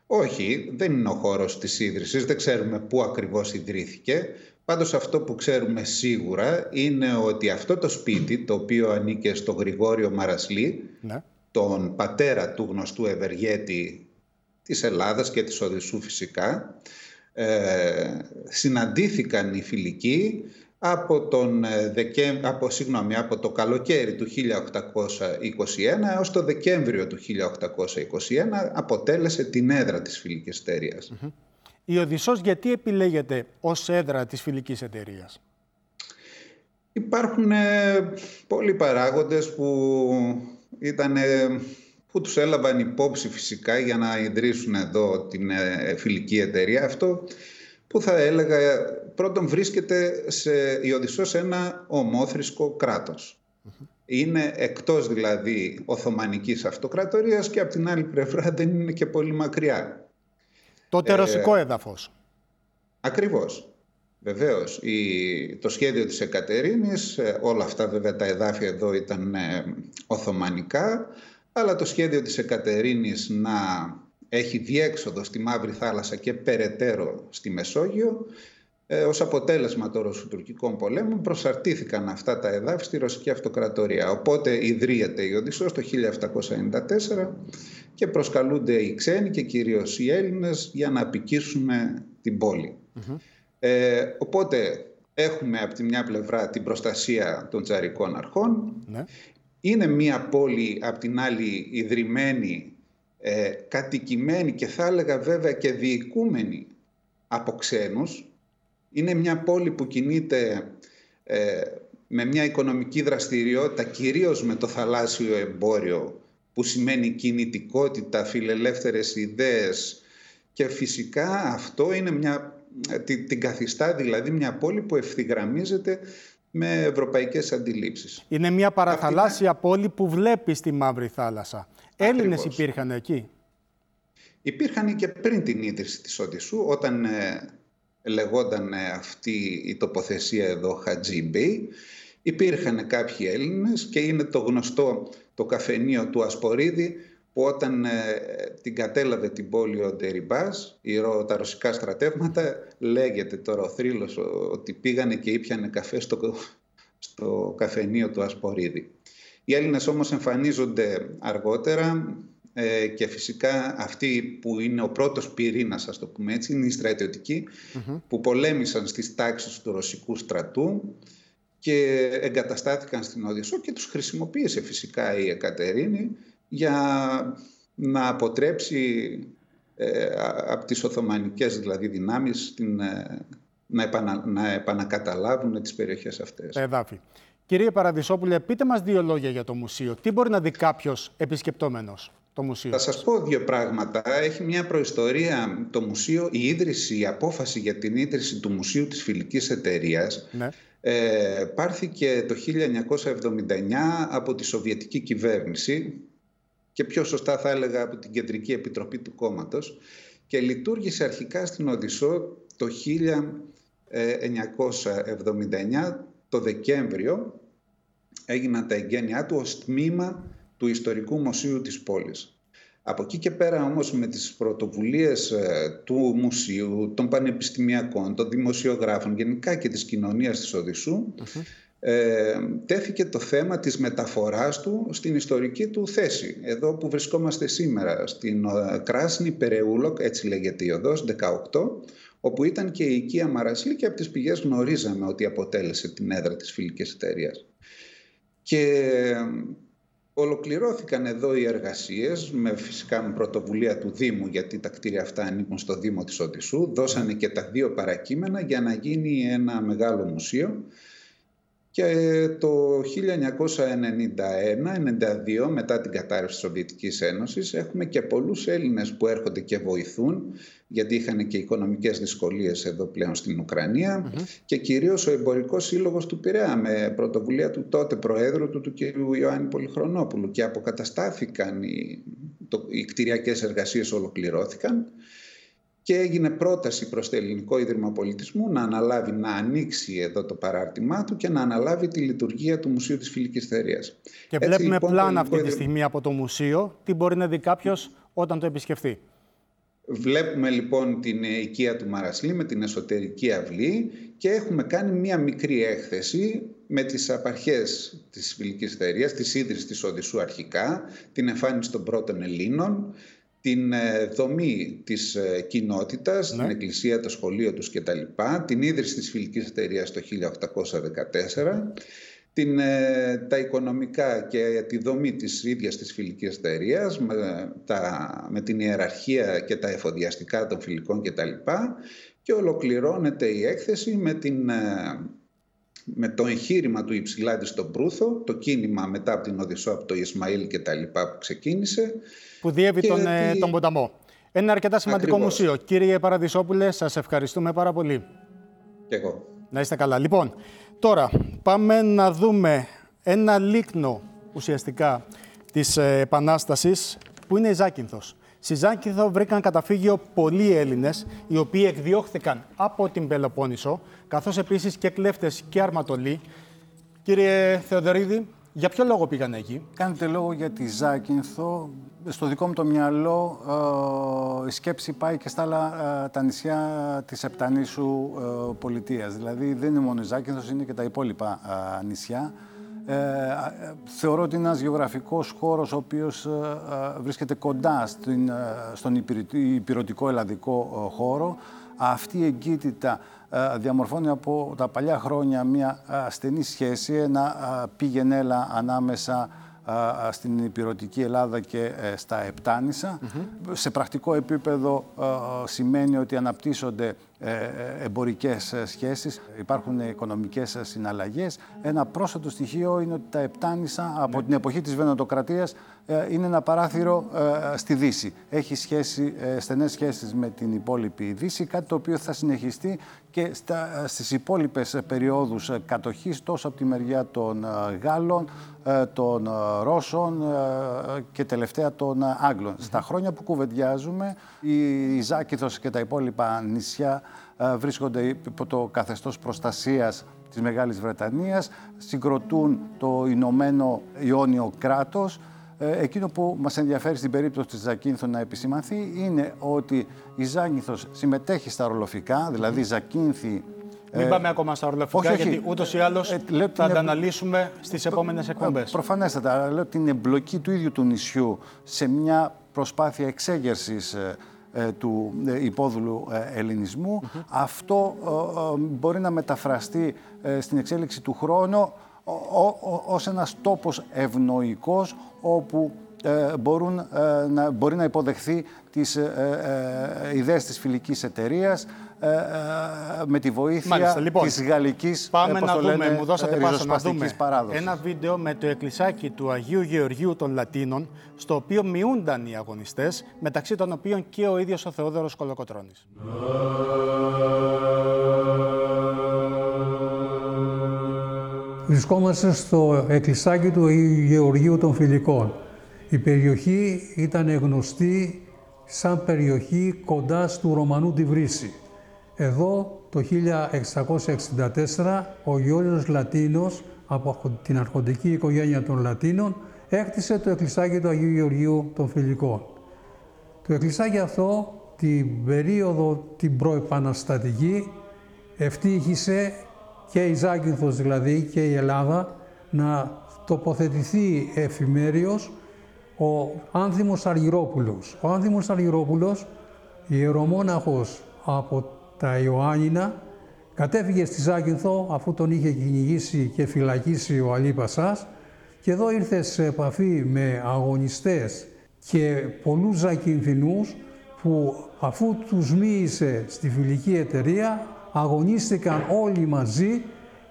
Όχι, δεν είναι ο χώρος της ίδρυσης, δεν ξέρουμε πού ακριβώς ιδρύθηκε. Πάντως αυτό που ξέρουμε σίγουρα είναι ότι αυτό το σπίτι, το οποίο ανήκε στο Γρηγόριο Μαρασλή, ναι τον πατέρα του γνωστού ευεργέτη της Ελλάδας και της Οδυσσού φυσικά, ε, συναντήθηκαν οι φιλικοί από, τον ε, από, συγγνώμη, από το καλοκαίρι του 1821 έως το Δεκέμβριο του 1821 αποτέλεσε την έδρα της φιλικής εταιρείας. Η Οδυσσός γιατί επιλέγεται ως έδρα της φιλικής εταιρείας; Υπάρχουν ε, πολλοί παράγοντες που ήταν που τους έλαβαν υπόψη φυσικά για να ιδρύσουν εδώ την ε, φιλική εταιρεία. Αυτό που θα έλεγα πρώτον βρίσκεται σε η Οδυσσός ένα ομόθρησκο Είναι εκτός δηλαδή Οθωμανικής Αυτοκρατορίας και από την άλλη πλευρά δεν είναι και πολύ μακριά. Τότε ε, ρωσικό έδαφος. Ακριβώς. Βεβαίως, η, το σχέδιο της Εκατερίνης, ε, όλα αυτά βέβαια τα εδάφια εδώ ήταν ε, Οθωμανικά, αλλά το σχέδιο της Εκατερίνης να έχει διέξοδο στη Μαύρη Θάλασσα και περαιτέρω στη Μεσόγειο ε, ως αποτέλεσμα των Ρωσοτουρκικών πολέμων προσαρτήθηκαν αυτά τα εδάφη στη Ρωσική Αυτοκρατορία. Οπότε ιδρύεται η Οδυσσός το 1794 και προσκαλούνται οι ξένοι και κυρίως οι Έλληνες για να απικήσουν την πολη Ε, οπότε έχουμε από τη μια πλευρά την προστασία των τσαρικών αρχών. Ναι. Είναι μια πόλη από την άλλη ιδρυμένη, ε, κατοικημένη και θα έλεγα βέβαια και διοικούμενη από ξένους. Είναι μια πόλη που κινείται ε, με μια οικονομική δραστηριότητα κυρίως με το θαλάσσιο εμπόριο που σημαίνει κινητικότητα, φιλελεύθερες ιδέες και φυσικά αυτό είναι μια, την, την καθιστά δηλαδή μια πόλη που ευθυγραμμίζεται με ευρωπαϊκές αντιλήψεις. Είναι μια παραθαλάσσια πόλη που βλέπεις στη Μαύρη Θάλασσα. Έλληνες υπήρχαν εκεί; Υπήρχαν και πριν την ίδρυση της Οδυσσού, όταν ε, λεγόταν ε, αυτή η τοποθεσία εδώ Χατζή Υπήρχαν κάποιοι Έλληνες και είναι το γνωστό το καφενείο του Ασπορίδη που όταν ε, την κατέλαβε την πόλη ο Ντεριμπάς, τα ρωσικά στρατεύματα, λέγεται τώρα ο θρύλος ότι πήγανε και ήπιανε καφέ στο, στο καφενείο του Ασπορίδη. Οι Έλληνες όμως εμφανίζονται αργότερα ε, και φυσικά αυτοί που είναι ο πρώτος πυρήνας, ας το πούμε έτσι, είναι οι στρατιωτικοι που πολέμησαν στις τάξεις του ρωσικού στρατού και εγκαταστάθηκαν στην Οδυσσό και τους χρησιμοποίησε φυσικά η Εκατερίνη για να αποτρέψει ε, από τις Οθωμανικές δηλαδή δυνάμεις την, ε, να, επανα, να επανακαταλάβουν τις περιοχές αυτές. Εδάφη. Κύριε Παραδεισόπουλε, πείτε μας δύο λόγια για το μουσείο. Τι μπορεί να δει κάποιος επισκεπτόμενος; Το μουσείο. Θα σας πω δύο πράγματα. Έχει μια προϊστορία το μουσείο, η ίδρυση, η απόφαση για την ίδρυση του Μουσείου της Φιλικής Εταιρείας ναι ε, πάρθηκε το 1979 από τη Σοβιετική κυβέρνηση και πιο σωστά θα έλεγα από την Κεντρική Επιτροπή του Κόμματος και λειτουργήσε αρχικά στην Οδυσσό το 1979 το Δεκέμβριο έγιναν τα εγγένειά του ως τμήμα του Ιστορικού Μουσείου της πόλης. Από εκεί και πέρα όμως με τις πρωτοβουλίες ε, του μουσείου, των πανεπιστημιακών, των δημοσιογράφων γενικά και της κοινωνίας της οδυσσου ε, τέθηκε το θέμα της μεταφοράς του στην ιστορική του θέση. Εδώ που βρισκόμαστε σήμερα, στην ε, Κράσνη Περεούλοκ, έτσι λέγεται η οδός, 18, όπου ήταν και η οικία Μαρασίλ και από τις πηγές γνωρίζαμε ότι αποτέλεσε την έδρα της φιλικής εταιρείας. Και Ολοκληρώθηκαν εδώ οι εργασίες, με φυσικά με πρωτοβουλία του Δήμου, γιατί τα κτίρια αυτά ανήκουν στο Δήμο της Οδυσσού. Δώσανε και τα δύο παρακείμενα για να γίνει ένα μεγάλο μουσείο και το 1991-92 μετά την κατάρρευση της Σοβιετικής Ένωσης έχουμε και πολλούς Έλληνες που έρχονται και βοηθούν γιατί είχαν και οικονομικές δυσκολίες εδώ πλέον στην ουκρανια και κυρίως ο Εμπορικός Σύλλογος του Πειραιά με πρωτοβουλία του τότε Προέδρου του, του κ. Ιωάννη Πολυχρονόπουλου. Και αποκαταστάθηκαν οι, το, οι κτηριακές εργασίες ολοκληρώθηκαν και έγινε πρόταση προς το Ελληνικό Ίδρυμα Πολιτισμού να αναλάβει, να ανοίξει εδώ το παράρτημά του και να αναλάβει τη λειτουργία του Μουσείου της Φιλικής Θερίας. Και Έτσι, βλέπουμε λοιπόν, πλάνα αυτή τη στιγμή από το μουσείο. Τι μπορεί να δει κάποιος όταν το επισκεφθεί; Βλέπουμε λοιπόν την οικία του Μαρασλή με την εσωτερική αυλή και έχουμε κάνει μία μικρή έκθεση με τις απαρχές της Φιλικής Θερίας, της ίδρυσης της Οδυσσού αρχικά, την εμφάνιση των πρώτων Ελλήνων, την ε, δομή της ε, κοινότητας, ναι. την εκκλησία, το σχολείο τους κτλ. Την ίδρυση της φιλικής εταιρείας το 1814, την, ε, τα οικονομικά και τη δομή της ίδιας της φιλικής εταιρείας με, με την ιεραρχία και τα εφοδιαστικά των φιλικών κτλ. Και ολοκληρώνεται η έκθεση με την με το εγχείρημα του Υψηλάδη στον Προύθο, το κίνημα μετά από την Οδυσσό από το Ισμαήλ και τα λοιπά που ξεκίνησε. Που διέβη τον, ε, τον ποταμό. Ένα αρκετά σημαντικό μουσείο. Κύριε Παραδεισόπουλε, σας ευχαριστούμε πάρα πολύ. Και εγώ. Να είστε καλά. Λοιπόν, τώρα πάμε να δούμε ένα λίκνο ουσιαστικά της ε, Επανάστασης που είναι η Ζάκυνθος. Στη Ζάκυνθο βρήκαν καταφύγιο πολλοί Έλληνες, οι οποίοι εκδιώχθηκαν από την Πελοπόννησο, καθώς επίσης και κλέφτες και αρματολοί. Κύριε Θεοδωρίδη, Για ποιο λόγο πήγαν εκεί; Κάνετε λόγο για τη Ζάκυνθο. Στο δικό μου το μυαλό ε, η σκέψη πάει και στα άλλα ε, τα νησιά της Επτανήσου ε, πολιτείας. Δηλαδή δεν είναι μόνο η Ζάκυνθος, είναι και τα υπόλοιπα ε, νησιά. Ε, θεωρώ ότι είναι ένας γεωγραφικός χώρος ο οποίος βρίσκεται κοντά στην, στον υπηρετικό ελλαδικό χώρο. Αυτή η εγκύτητα διαμορφώνει από τα παλιά χρόνια μια στενή σχέση, ένα πήγαινέλα ανάμεσα στην υπηρετική Ελλάδα και ε, στα Επτάνησα. Σε πρακτικό επίπεδο σημαίνει ότι αναπτύσσονται ε, ε, εμπορικές σχέσεις, υπάρχουν οικονομικές συναλλαγές. Ένα πρόσθετο στοιχείο είναι ότι τα Επτάνησα από ναι. την εποχή της Βενοτοκρατίας είναι ένα παράθυρο στη Δύση. Έχει σχέση, στενές σχέσεις με την υπόλοιπη Δύση, κάτι το οποίο θα συνεχιστεί και στα, στις υπόλοιπες περιόδους κατοχής τόσο από τη μεριά των Γάλλων, των Ρώσων και τελευταία των Άγγλων. Στα χρόνια που κουβεντιάζουμε, η Ζάκηθος και τα υπόλοιπα νησιά βρίσκονται υπό το καθεστώς προστασίας της Μεγάλης Βρετανίας, συγκροτούν το Ηνωμένο Ιόνιο κράτος. Ε, εκείνο που μας ενδιαφέρει στην περίπτωση της Ζακίνθου να επισημανθεί είναι ότι η Ζάκυνθος συμμετέχει στα ρολοφικά, δηλαδή η Ζακίνθη μην πάμε ακόμα στα ορλοφικά, γιατί ούτως ή άλλως ε, θα τα αναλύσουμε στις επόμενες εκπομπές. Προφανέστατα. Λέω την εμπλοκή του ίδιου του νησιού σε μια προσπάθεια εξέγερσης ε, ε, του υπόδουλου ελληνισμού. Αυτό μπορεί να μεταφραστεί στην εξέλιξη του χρόνου ως ένας τόπος ευνοϊκός όπου μπορούν, να, μπορεί να υποδεχθεί τις ιδέες της φιλικής εταιρείας, ε, ε, με τη βοήθεια Μάλιστα, λοιπόν, της γαλλικής Πάμε να δούμε, μου δώσατε πάσα να δούμε ένα βίντεο με το εκκλησάκι του Αγίου Γεωργίου των Λατίνων, στο οποίο μειούνταν οι αγωνιστές, μεταξύ των οποίων και ο ίδιος ο Θεόδωρος Κολοκοτρώνης. Βρισκόμαστε στο εκκλησάκι του Αγίου Γεωργίου των Φιλικών. Η περιοχή ήταν γνωστή σαν περιοχή κοντά του Ρωμανού τη Βρύση. Εδώ το 1664 ο Γιώργος Λατίνος από την αρχοντική οικογένεια των Λατίνων έκτισε το εκκλησάκι του Αγίου Γεωργίου των Φιλικών. Το εκκλησάκι αυτό την περίοδο την προεπαναστατική ευτύχησε και η Ζάκυνθος δηλαδή και η Ελλάδα να τοποθετηθεί εφημέριος ο Άνθιμος Αργυρόπουλος. Ο Άνθιμος Αργυρόπουλος, ιερομόναχος από τα Ιωάννινα, κατέφυγε στη Ζάκυνθο αφού τον είχε κυνηγήσει και φυλακίσει ο Αλή Πασάς και εδώ ήρθε σε επαφή με αγωνιστές και πολλούς Ζακυνθινούς που αφού τους μίλησε στη φιλική εταιρεία αγωνίστηκαν όλοι μαζί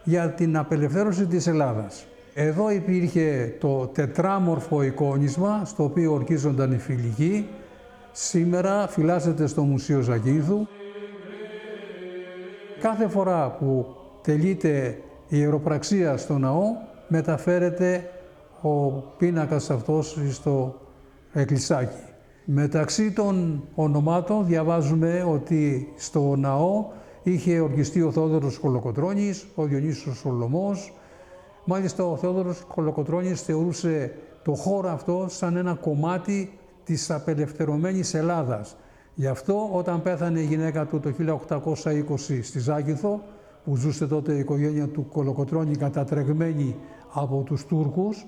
για την απελευθέρωση της Ελλάδας. Εδώ υπήρχε το τετράμορφο εικόνισμα στο οποίο ορκίζονταν οι φιλικοί. Σήμερα φυλάσσεται στο Μουσείο Ζακίνθου. Κάθε φορά που τελείται η ιεροπραξία στο ναό, μεταφέρεται ο πίνακας αυτός στο εκκλησάκι. Μεταξύ των ονομάτων διαβάζουμε ότι στο ναό είχε ορκιστεί ο Θόδωρος Κολοκοτρώνης, ο Διονύσος Σολομός. Μάλιστα ο Θόδωρος Κολοκοτρώνης θεωρούσε το χώρο αυτό σαν ένα κομμάτι της απελευθερωμένης Ελλάδας. Γι' αυτό όταν πέθανε η γυναίκα του το 1820 στη Ζάκηθο, που ζούσε τότε η οικογένεια του Κολοκοτρώνη κατατρεγμένη από τους Τούρκους,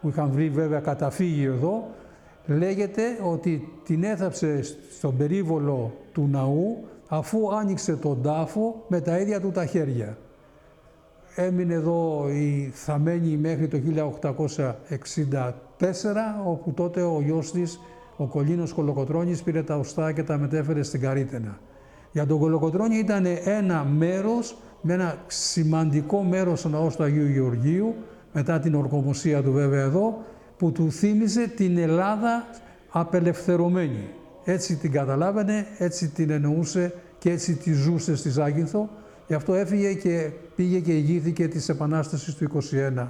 που είχαν βρει βέβαια καταφύγιο εδώ, λέγεται ότι την έθαψε στον περίβολο του ναού αφού άνοιξε τον τάφο με τα ίδια του τα χέρια. Έμεινε εδώ η θαμένη μέχρι το 1864, όπου τότε ο γιος της ο Κολίνος Κολοκοτρώνης πήρε τα οστά και τα μετέφερε στην Καρίτενα. Για τον Κολοκοτρώνη ήταν ένα μέρος, με ένα σημαντικό μέρος στο ναό του Αγίου Γεωργίου, μετά την ορκομοσία του βέβαια εδώ, που του θύμιζε την Ελλάδα απελευθερωμένη. Έτσι την καταλάβαινε, έτσι την εννοούσε και έτσι τη ζούσε στη Ζάγινθο. Γι' αυτό έφυγε και πήγε και ηγήθηκε της Επανάστασης του 21.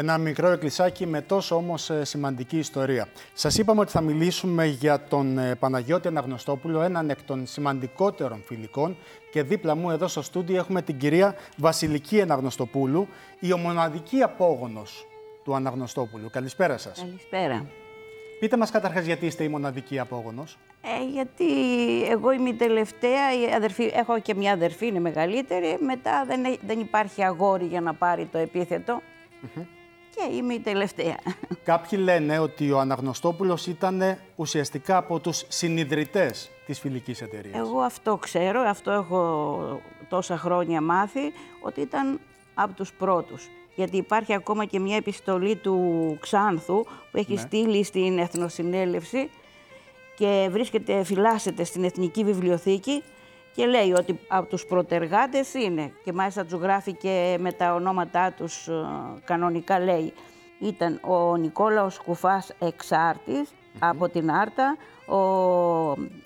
Ένα μικρό εκκλησάκι με τόσο όμως ε, σημαντική ιστορία. Σας είπαμε ότι θα μιλήσουμε για τον ε, Παναγιώτη Αναγνωστόπουλο, έναν εκ των σημαντικότερων φιλικών και δίπλα μου εδώ στο στούντιο έχουμε την κυρία Βασιλική Αναγνωστοπούλου, η ομοναδική απόγονος του Αναγνωστόπουλου. Καλησπέρα σας. Καλησπέρα. Πείτε μας καταρχάς γιατί είστε η μοναδική απόγονος. Ε, γιατί εγώ είμαι η τελευταία, η αδερφή, έχω και μια αδερφή, είναι μεγαλύτερη, μετά δεν, δεν υπάρχει αγόρι για να πάρει το επιθετο και είμαι η τελευταία. Κάποιοι λένε ότι ο Αναγνωστόπουλος ήταν ουσιαστικά από τους συνειδητές της φιλικής εταιρείας. Εγώ αυτό ξέρω, αυτό έχω τόσα χρόνια μάθει, ότι ήταν από τους πρώτους. Γιατί υπάρχει ακόμα και μια επιστολή του Ξάνθου που έχει Ναι. στείλει στην Εθνοσυνέλευση και βρίσκεται, φυλάσσεται στην Εθνική Βιβλιοθήκη και λέει ότι από τους προτεργάτες είναι και μάλιστα τους γράφει και με τα ονόματά τους ε, κανονικά λέει ήταν ο Νικόλαος Κουφάς Εξάρτης από την Άρτα, ο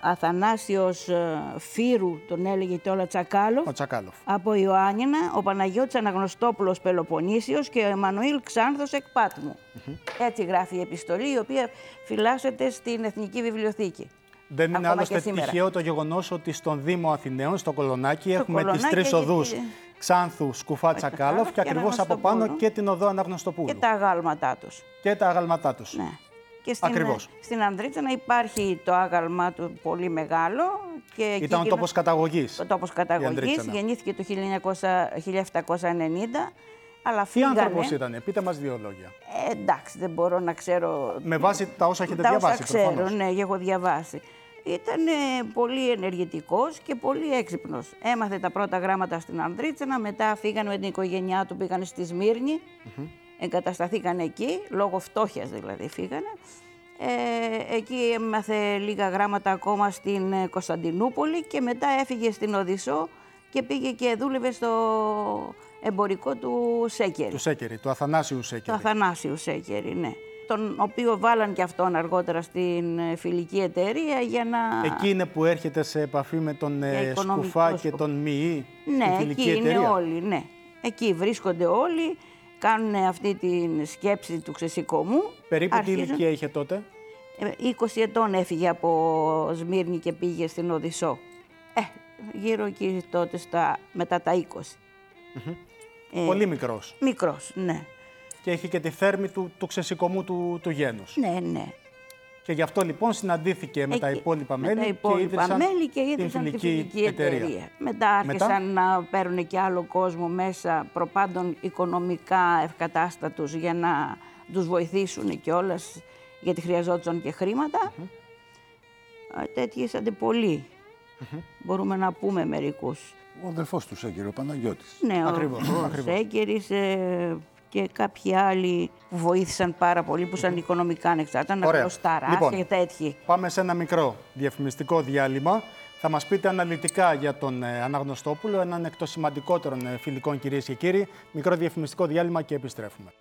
Αθανάσιος ε, Φύρου, τον έλεγε τώρα Τσακάλο, Ο Τσακάλοφ. από Ιωάννινα, ο Παναγιώτης Αναγνωστόπουλος Πελοποννήσιος και ο Εμμανουήλ Ξάνθος Εκπάτμου. Έτσι γράφει η επιστολή, η οποία φυλάσσεται στην Εθνική Βιβλιοθήκη. Δεν είναι Ακόμα άλλωστε και σήμερα. τυχαίο το γεγονός ότι στον Δήμο Αθηναίων, στο Κολονάκι, έχουμε τις Κολονάκι τρεις έχει οδούς τη- Ξάνθου, Σκουφά, Τσακάλοφ και και ακριβώς από πάνω Αναγνωστοπούλου. και την οδό Αναγνωστοπούλου. Και τα αγάλματά τους. Και τα αγαλματά τους. Ναι. Και στην, Ακριβώς. στην Ανδρίτσα υπάρχει το άγαλμά του πολύ μεγάλο. Και εκεί Ήταν ο γίνα- τόπος καταγωγής. Ο τόπος καταγωγής, Ανδρίτσανα. γεννήθηκε το 1900 1790, αλλά Τι φύγανε... άνθρωπος ήταν, πείτε μας δύο λόγια. Ε, εντάξει, δεν μπορώ να ξέρω... Με βάση τα όσα έχετε τα διαβάσει, όσα ξέρω, προφανώς. ναι, έχω διαβάσει. Ήταν ε, πολύ ενεργητικός και πολύ έξυπνος. Έμαθε τα πρώτα γράμματα στην Ανδρίτσενα, μετά φύγανε με την οικογένειά του, πήγανε στη Σμύρνη, εγκατασταθήκαν εκεί, λόγω φτώχειας δηλαδή φύγανε. Ε, εκεί έμαθε λίγα γράμματα ακόμα στην ε, Κωνσταντινούπολη και μετά έφυγε στην Οδυσσό και πήγε και δούλευε στο εμπορικό του Σέκερη. Του Σέκερη, του Αθανάσιου Το Σέκερη. Αθανάσιου Σέκερη, ναι. Τον οποίο βάλαν και αυτόν αργότερα στην ε, φιλική εταιρεία για να... Εκεί είναι που έρχεται σε επαφή με τον ε, Για οικονομικό Σκουφά και σκοπό. τον Μιή, Ναι, τη φιλική εκεί είναι εταιρεία. όλοι, ναι. Εκεί βρίσκονται όλοι, κάνουν αυτή τη σκέψη του ξεσηκωμού. Περίπου τι αρχίζουν- ηλικία είχε τότε; Ε, 20 ετών έφυγε από Σμύρνη και πήγε στην Οδυσσό. Ε, γύρω εκεί τότε στα, μετά τα 20. Ε, Πολύ μικρός. Μικρός, ναι. Και έχει και τη θέρμη του, του ξεσηκωμού του, του γένους. Ναι, ναι. Και γι' αυτό λοιπόν συναντήθηκε με τα Εκεί- υπόλοιπα με μέλη τα υπόλοιπα και ίδρυσαν μέλη και την ίδρυσαν φιλική, τη φιλική εταιρεία. Μετά άρχισαν να παίρνουν και άλλο κόσμο μέσα, προπάντων οικονομικά ευκατάστατους για να τους βοηθήσουν κιόλας γιατί χρειαζόταν και χρήματα. Ε, Τέτοιοι ήσαντε πολλοί. Μπορούμε να πούμε μερικούς. Ο αδελφός του Σέκερ, ο Παναγιώτης. Ναι, ο- Ακριβώς, ο, ακριβώς. Σέκερης ε, και κάποιοι άλλοι που βοήθησαν πάρα πολύ, που ήταν οικονομικά ανεξάρτητα, Ωραία. Νακλωσταράς Λοιπόν. και τέτοιοι. Πάμε σε ένα μικρό διαφημιστικό διάλειμμα. Θα μας πείτε αναλυτικά για τον ε, Αναγνωστόπουλο, έναν εκ των σημαντικότερων ε, φιλικών κυρίες και κύριοι. Μικρό διαφημιστικό διάλειμμα και επιστρέφουμε.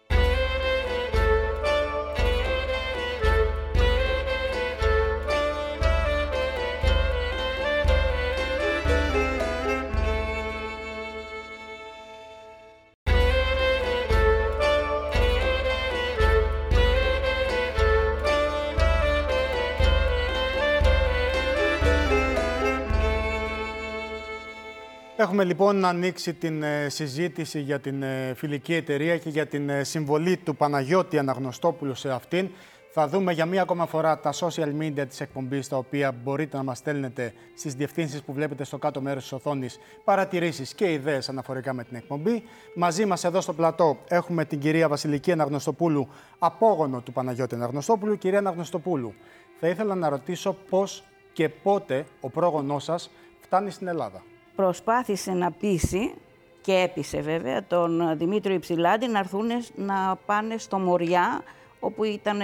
Έχουμε λοιπόν ανοίξει την ε, συζήτηση για την ε, φιλική εταιρεία και για την ε, συμβολή του Παναγιώτη Αναγνωστόπουλου σε αυτήν. Θα δούμε για μία ακόμα φορά τα social media της εκπομπής, τα οποία μπορείτε να μας στέλνετε στις διευθύνσεις που βλέπετε στο κάτω μέρος της οθόνης, παρατηρήσεις και ιδέες αναφορικά με την εκπομπή. Μαζί μας εδώ στο πλατό έχουμε την κυρία Βασιλική Αναγνωστοπούλου, απόγονο του Παναγιώτη Αναγνωστόπουλου. Κυρία Αναγνωστοπούλου, θα ήθελα να ρωτήσω πώς και πότε ο πρόγονός σας φτάνει στην Ελλάδα. Προσπάθησε να πείσει και έπεισε βέβαια τον Δημήτριο Υψηλάντη να έρθουν να πάνε στο Μοριά όπου ήταν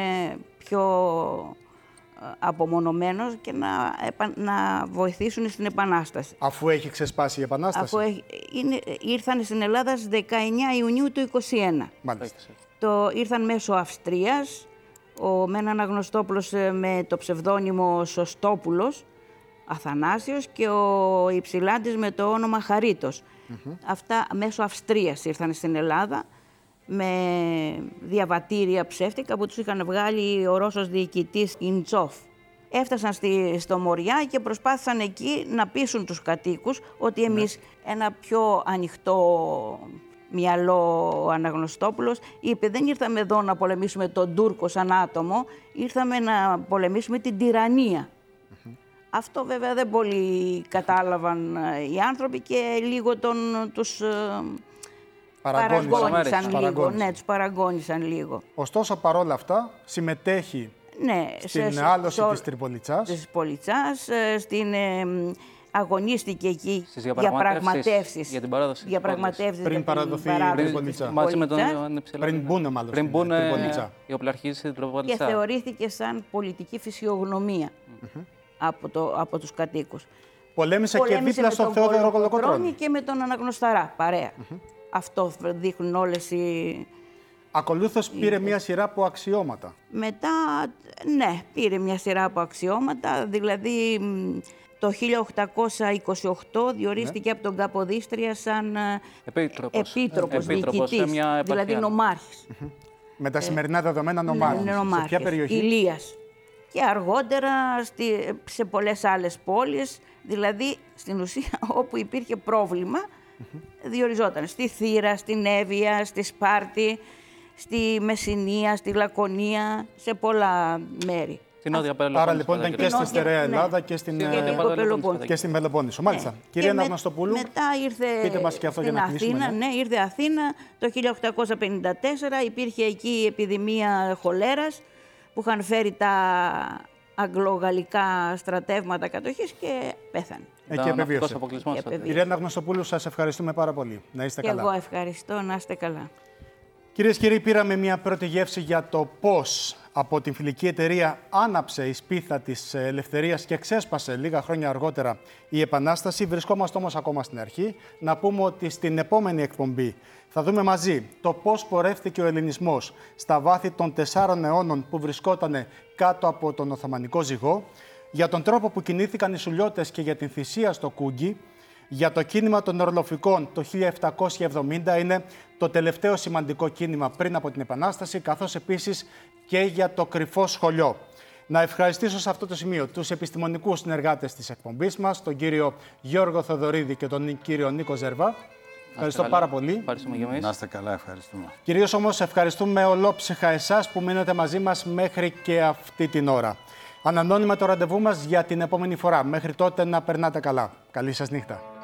πιο ε, απομονωμένος και να, επα- να βοηθήσουν στην Επανάσταση. Αφού έχει ξεσπάσει η Επανάσταση; Αφού έχει- είναι, ήρθαν στην Ελλάδα στις 19 Ιουνίου του 1921. Μάλιστα. Το, ήρθαν μέσω Αυστρίας, ο Μένα Αναγνωστόπουλος ε, με το ψευδόνυμο Σωστόπουλος, Αθανάσιος και ο Υψηλάντης με το όνομα Χαρίτος. Αυτά μέσω Αυστρίας ήρθαν στην Ελλάδα. με διαβατήρια ψεύτικα που τους είχαν βγάλει ο Ρώσος διοικητής Ιντσόφ. Έφτασαν στη, στο Μοριά και προσπάθησαν εκεί να πείσουν τους κατοίκους ότι εμείς ένα πιο ανοιχτό μυαλό ο Αναγνωστόπουλος είπε δεν ήρθαμε εδώ να πολεμήσουμε τον Τούρκο σαν άτομο, ήρθαμε να πολεμήσουμε την τυραννία. Αυτό βέβαια δεν πολύ κατάλαβαν ε, οι άνθρωποι και λίγο τον, τους ε, Παραγώνισαν. παραγώνισαν λίγο. Παραγώνισαν. Ναι, τους παραγώνισαν λίγο. Ωστόσο, παρόλα αυτά, συμμετέχει Ναι, στην σε- άλωση σε- της Τριπολιτσάς. της Πολιτσάς, ε, στην, ε, μ, αγωνίστηκε εκεί Στις διαπραγματεύσεις για την παράδοση της διαπραγματεύσεις Πριν για την παραδοθεί η παράδοση της Τριπολιτσάς. Μαζί με τον Πολιτσάς Ιωάννη Ψηλά. Πριν μπουν μάλλον Πριν στην μπουν Τριπολιτσά. οι οπλαρχοί στην και Τροπολιτσά. θεωρήθηκε σαν πολιτική φυσιογνωμία από, το, από τους κατοίκους. Πολέμησε και Πολέμησε δίπλα με στον τον Θεόδωρο Κολοκοτρώνη Κολοκοτρώνη. και με τον Αναγνωσταρά, παρέα. Αυτό δείχνουν όλες οι... Ακολούθως πήρε μία σειρά από αξιώματα. Μετά, ναι, πήρε μια σειρά από αξιώματα, δηλαδή μ, το 1828 διορίστηκε από τον Καποδίστρια σαν ε, Επίτροπος. επίτροπος, Επίτροπος σε διοικητής, μια επαρχία. δηλαδή νομάρχης. Με τα σημερινά δεδομένα Ναι, νομάρχης. είναι Σε νομάρχης, ποια περιοχή; Ηλίας. Και αργότερα στη, σε πολλές άλλες πόλεις, δηλαδή στην ουσία όπου υπήρχε πρόβλημα, διοριζόταν στη Θήρα, στην Εύβοια, στη Σπάρτη, στη Μεσσηνία, στη Λακωνία, σε πολλά μέρη. Στην Νότια Πελοπόννησο. Άρα λοιπόν ήταν και στη Νότια, Στερεά ναι. Ελλάδα και στην, Και ε, την λίγο Πελοπόννησο. Πελοπόννησο. και στην Πελοπόννησο. Μάλιστα. Ναι. Κυρία Και με- Αναγνωστοπούλου, Μετά ήρθε πείτε μας και αυτό για στην να κλείσουμε, Αθήνα. ναι. Ναι, ήρθε Αθήνα το 1854. Υπήρχε εκεί επιδημία χολέρας που είχαν φέρει τα αγγλογαλλικά στρατεύματα κατοχής και πέθανε. εκεί Ήταν επεβίωσε. ναυτικός αποκλεισμός Και τότε. επεβίωσε. Κυρία Αναγνωστοπούλου, σας ευχαριστούμε πάρα πολύ. Να είστε Και καλά. εγώ ευχαριστώ, να είστε καλά. Κυρίες και κύριοι, πήραμε μια πρώτη γεύση για το πώς από την φιλική εταιρεία άναψε η σπίθα της ελευθερίας και ξέσπασε λίγα χρόνια αργότερα η Επανάσταση. Βρισκόμαστε όμως ακόμα στην αρχή. Να πούμε ότι στην επόμενη εκπομπή θα δούμε μαζί το πώς πορεύτηκε ο ελληνισμός στα βάθη των τεσσάρων αιώνων που βρισκόταν κάτω από τον Οθωμανικό ζυγό, για τον τρόπο που κινήθηκαν οι Σουλιώτες και για την θυσία στο Κούγκι, για το κίνημα των ορλοφικών το 1770 είναι το τελευταίο σημαντικό κίνημα πριν από την Επανάσταση, καθώς επίσης και για το κρυφό σχολιό. Να ευχαριστήσω σε αυτό το σημείο τους επιστημονικούς συνεργάτες της εκπομπής μας, τον κύριο Γιώργο Θοδωρίδη και τον κύριο Νίκο Ζερβά. Ευχαριστώ καλά. πάρα πολύ. Ευχαριστούμε και εμείς. Να είστε καλά, ευχαριστούμε. Κυρίως όμως ευχαριστούμε ολόψυχα εσάς που μείνετε μαζί μας μέχρι και αυτή την ώρα. Ανανώνουμε το ραντεβού μας για την επόμενη φορά. Μέχρι τότε να περνάτε καλά. Καλή σας νύχτα.